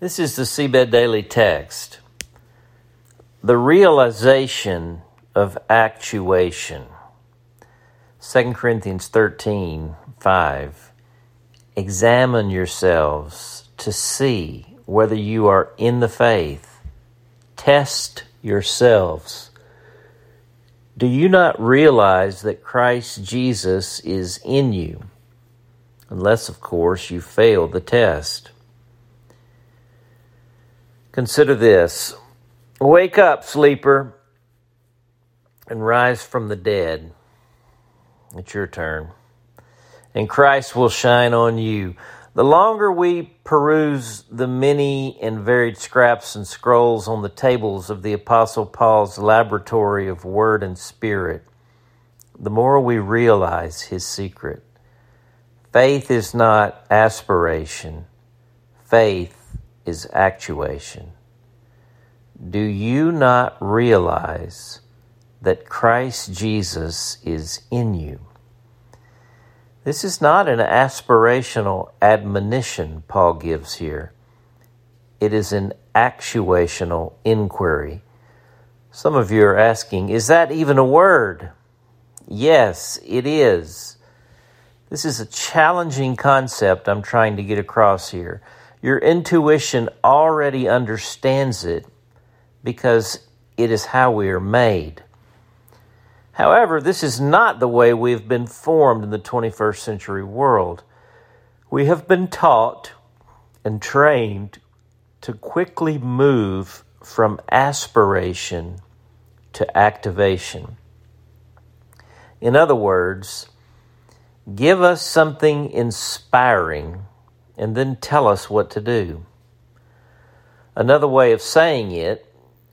This is the Seedbed Daily Text. The realization of actuation. 2 Corinthians 13 5. Examine yourselves to see whether you are in the faith. Test yourselves. Do you not realize that Christ Jesus is in you? Unless, of course, you fail the test. Consider this Wake up, sleeper, and rise from the dead. It's your turn. And Christ will shine on you. The longer we peruse the many and varied scraps and scrolls on the tables of the Apostle Paul's laboratory of word and spirit, the more we realize his secret. Faith is not aspiration, faith is actuation. Do you not realize that Christ Jesus is in you? This is not an aspirational admonition Paul gives here. It is an actuational inquiry. Some of you are asking, is that even a word? Yes, it is. This is a challenging concept I'm trying to get across here. Your intuition already understands it because it is how we are made. However, this is not the way we have been formed in the 21st century world. We have been taught and trained to quickly move from aspiration to activation. In other words, give us something inspiring and then tell us what to do. Another way of saying it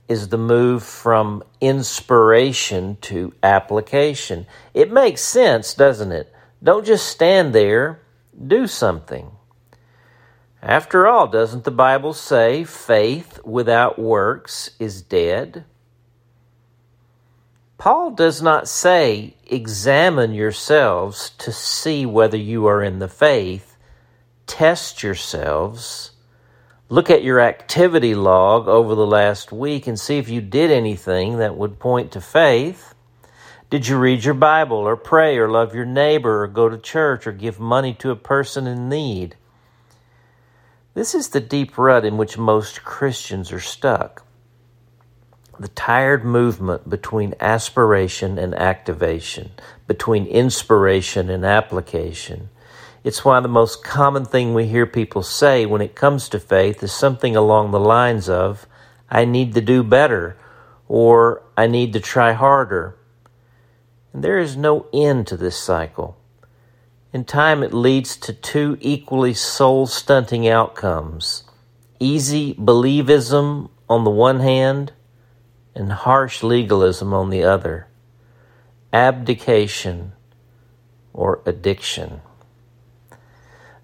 is the move from inspiration to application. It makes sense, doesn't it? Don't just stand there, do something. After all, doesn't the Bible say faith without works is dead? Paul does not say examine yourselves to see whether you are in the faith test yourselves. Look at your activity log over the last week and see if you did anything that would point to faith. Did you read your Bible or pray or love your neighbor or go to church or give money to a person in need? This is the deep rut in which most Christians are stuck. The tired movement between aspiration and activation, between inspiration and application. It's why the most common thing we hear people say when it comes to faith is something along the lines of, I need to do better, or I need to try harder. And there is no end to this cycle. In time, it leads to two equally soul stunting outcomes easy believism on the one hand, and harsh legalism on the other, abdication or addiction.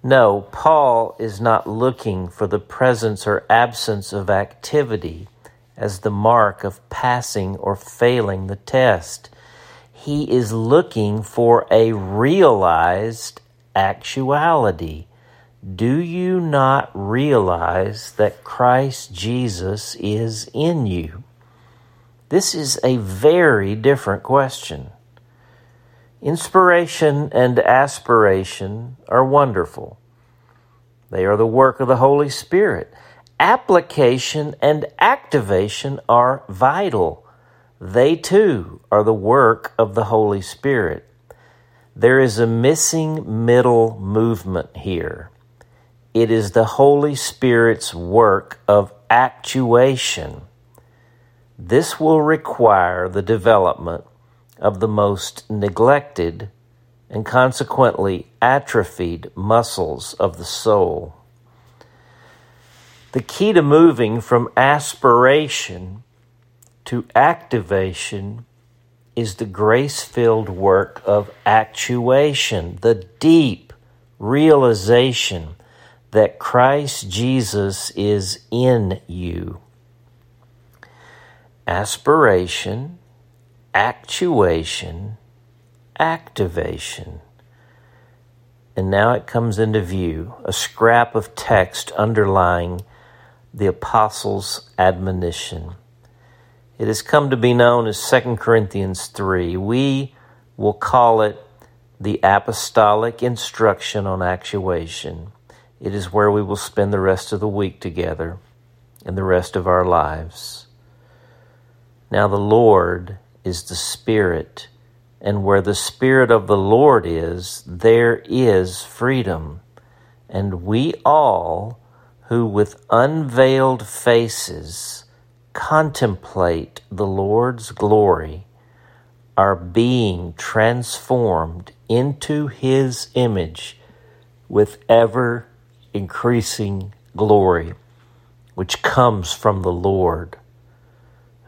No, Paul is not looking for the presence or absence of activity as the mark of passing or failing the test. He is looking for a realized actuality. Do you not realize that Christ Jesus is in you? This is a very different question. Inspiration and aspiration are wonderful. They are the work of the Holy Spirit. Application and activation are vital. They too are the work of the Holy Spirit. There is a missing middle movement here. It is the Holy Spirit's work of actuation. This will require the development of the most neglected and consequently atrophied muscles of the soul. The key to moving from aspiration to activation is the grace filled work of actuation, the deep realization that Christ Jesus is in you. Aspiration actuation, activation. And now it comes into view a scrap of text underlying the apostles' admonition. It has come to be known as 2 Corinthians 3. We will call it the apostolic instruction on actuation. It is where we will spend the rest of the week together and the rest of our lives. Now, the Lord is the Spirit, and where the Spirit of the Lord is, there is freedom. And we all, who with unveiled faces contemplate the Lord's glory, are being transformed into His image with ever increasing glory, which comes from the Lord,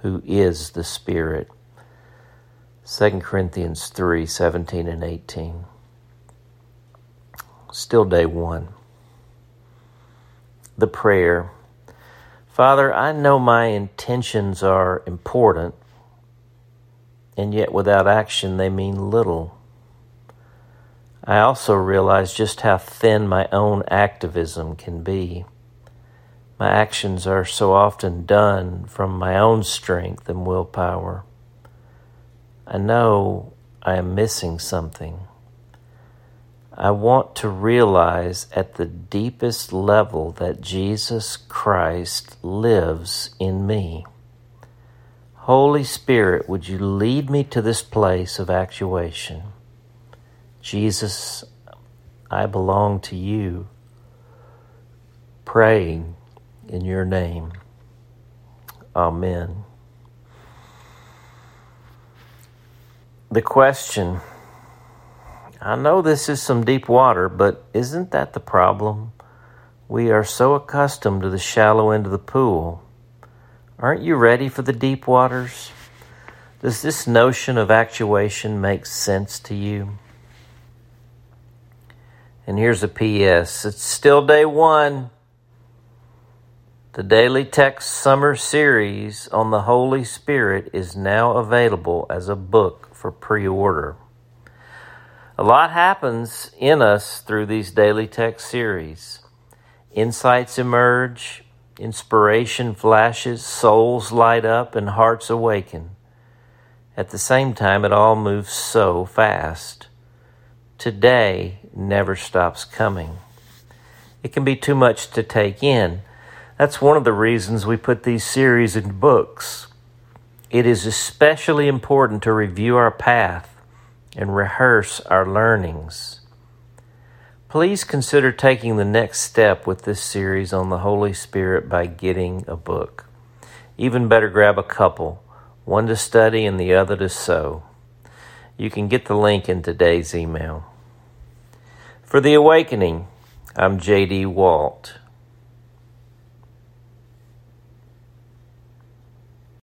who is the Spirit. 2 Corinthians 3 17 and 18. Still day one. The prayer Father, I know my intentions are important, and yet without action they mean little. I also realize just how thin my own activism can be. My actions are so often done from my own strength and willpower. I know I am missing something. I want to realize at the deepest level that Jesus Christ lives in me. Holy Spirit, would you lead me to this place of actuation? Jesus, I belong to you. Praying in your name. Amen. The question I know this is some deep water, but isn't that the problem? We are so accustomed to the shallow end of the pool. Aren't you ready for the deep waters? Does this notion of actuation make sense to you? And here's a PS it's still day one. The Daily Text Summer Series on the Holy Spirit is now available as a book for pre order. A lot happens in us through these daily text series. Insights emerge, inspiration flashes, souls light up, and hearts awaken. At the same time, it all moves so fast. Today never stops coming. It can be too much to take in that's one of the reasons we put these series in books. It is especially important to review our path and rehearse our learnings. Please consider taking the next step with this series on the Holy Spirit by getting a book. Even better, grab a couple, one to study and the other to sow. You can get the link in today's email. For the awakening, I'm J.D. Walt.